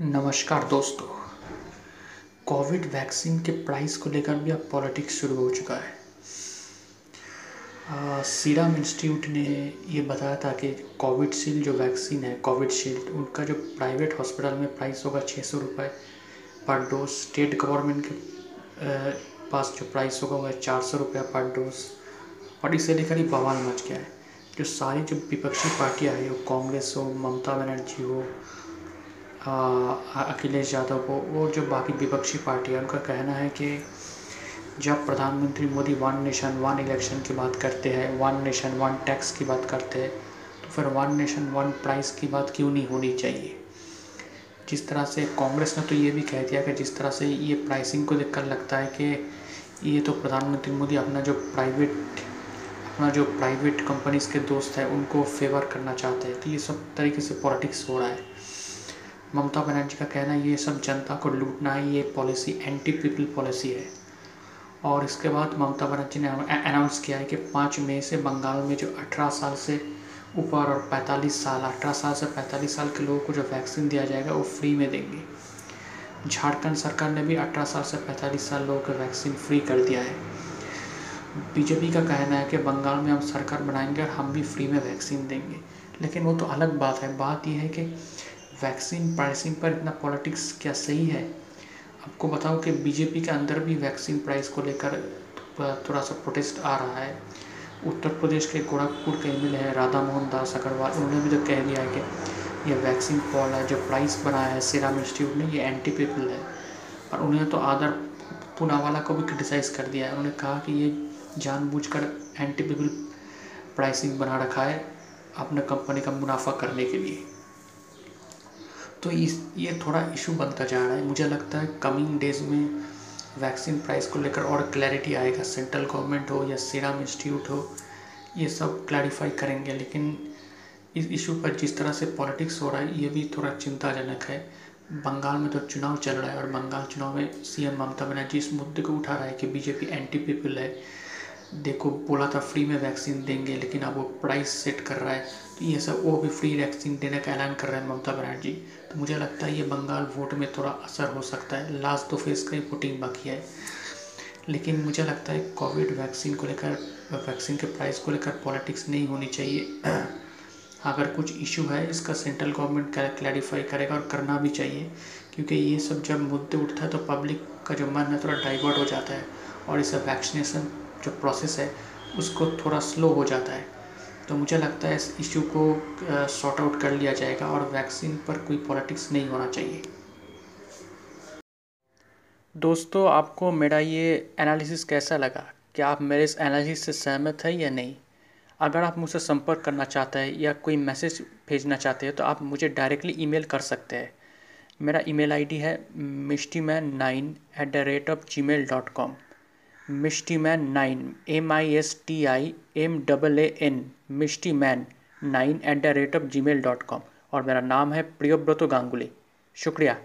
नमस्कार दोस्तों। Covid vaccine के प्राइस को लेकर भी अब पॉलिटिक्स शुरू हो चुका है। सीरम इंस्टीट्यूट ने ये बताया था कि कोविड शील्ड जो वैक्सीन है कोविड शील्ड उनका जो प्राइवेट हॉस्पिटल में प्राइस होगा छः सौ रुपये पर डोज। स्टेट गवर्नमेंट के पास जो प्राइस होगा वह चार सौ रुपये पर डोज। और इसे लेकर ही बवाल मच गया है। जो सारी जो विपक्षी पार्टियाँ हैं, वो कांग्रेस हो, ममता बनर्जी हो अखिलेश यादव को और जो बाकी विपक्षी पार्टी है, उनका कहना है कि जब प्रधानमंत्री Modi one nation one election की बात करते हैं वन नेशन वन टैक्स की बात करते हैं तो फिर वन नेशन वन प्राइस की बात क्यों नहीं होनी चाहिए? जिस तरह से कांग्रेस ने तो ये भी कह दिया कि जिस तरह से ये प्राइसिंग को देखकर लगता है कि ये तो प्रधानमंत्री मोदी अपना जो प्राइवेट अपना जो प्राइवेट कंपनीज़ के दोस्त हैं, उनको फेवर करना चाहते हैं तो ये सब तरीके से पॉलिटिक्स हो रहा है। ममता बनर्जी का कहना ये सब जनता को लूटना है ये पॉलिसी एंटी पीपल पॉलिसी है। और इसके बाद ममता बनर्जी ने अनाउंस किया है कि पाँच मई से बंगाल में जो अठारह साल से ऊपर और पैंतालीस साल, अठारह साल से पैंतालीस साल के लोगों को जो वैक्सीन दिया जाएगा, वो फ्री में देंगे। झारखंड सरकार ने भी अठारह साल से पैंतालीस साल लोगों को वैक्सीन फ्री कर दिया है। बीजेपी का कहना है कि बंगाल में हम सरकार बनाएँगे और हम भी फ्री में वैक्सीन देंगे। लेकिन वो तो अलग बात है। बात यह है कि वैक्सीन प्राइसिंग पर इतना पॉलिटिक्स क्या सही है? आपको बताऊँ कि बीजेपी के अंदर भी वैक्सीन प्राइस को लेकर थोड़ा सा प्रोटेस्ट आ रहा है। उत्तर प्रदेश के गोरखपुर के एम है राधा मोहन दास अग्रवाल। उन्होंने भी तो कह दिया है कि ये वैक्सीन पॉल है, जो प्राइस बनाया है सीरम इंस्टीट्यूट ने, ये एंटी पीपल है। और उन्होंने तो आदर पूनावाला को भी क्रिटिसाइज़ कर दिया है। उन्होंने कहा कि ये जानबूझकर एंटी पीपल प्राइसिंग बना रखा है अपने कंपनी का मुनाफा करने के लिए। तो इस ये थोड़ा इशू बनता जा रहा है। मुझे लगता है कमिंग डेज़ में वैक्सीन प्राइस को लेकर और क्लैरिटी आएगा। सेंट्रल गवर्नमेंट हो या सीरम इंस्टीट्यूट हो, ये सब क्लैरिफाई करेंगे। लेकिन इस इशू पर जिस तरह से पॉलिटिक्स हो रहा है, ये भी थोड़ा चिंताजनक है। बंगाल में तो चुनाव चल रहा है और बंगाल चुनाव में सीएम ममता बनर्जी इस मुद्दे को उठा रहा है कि बीजेपी एंटी पीपल है। देखो, बोला था फ्री में वैक्सीन देंगे, लेकिन अब वो प्राइस सेट कर रहा है। ये सब, वो भी फ्री वैक्सीन देने का ऐलान कर रहे हैं ममता बनर्जी। तो मुझे लगता है ये बंगाल वोट में थोड़ा असर हो सकता है। लास्ट दो फ़ेज़ का ही वोटिंग बाकी है। लेकिन मुझे लगता है कोविड वैक्सीन को लेकर वैक्सीन के प्राइस को लेकर पॉलिटिक्स नहीं होनी चाहिए। अगर कुछ इशू है, इसका सेंट्रल गवर्नमेंट क्लैरिफाई करेगा और करना भी चाहिए। क्योंकि ये सब जब मुद्दे उठता है तो पब्लिक का जो मन है थोड़ा डाइवर्ट हो जाता है। और इसे वैक्सीनेशन जो प्रोसेस है, उसको थोड़ा स्लो हो जाता है। तो मुझे लगता है इस इशू को सॉर्ट आउट कर लिया जाएगा और वैक्सीन पर कोई पॉलिटिक्स नहीं होना चाहिए। दोस्तों, आपको मेरा ये एनालिसिस कैसा लगा? क्या आप मेरे इस एनालिसिस से सहमत हैं या नहीं? अगर आप मुझसे संपर्क करना चाहते हैं या कोई मैसेज भेजना चाहते हैं तो आप मुझे डायरेक्टली ईमेल कर सकते हैं। मेरा ईमेल आईडी है Mishti man nine at the rate of Gmail dot com Mishti man nine M I S T I M double A N Mishti man nine at the rate of Gmail dot com और मेरा नाम है प्रियोव्रत गांगुली। शुक्रिया।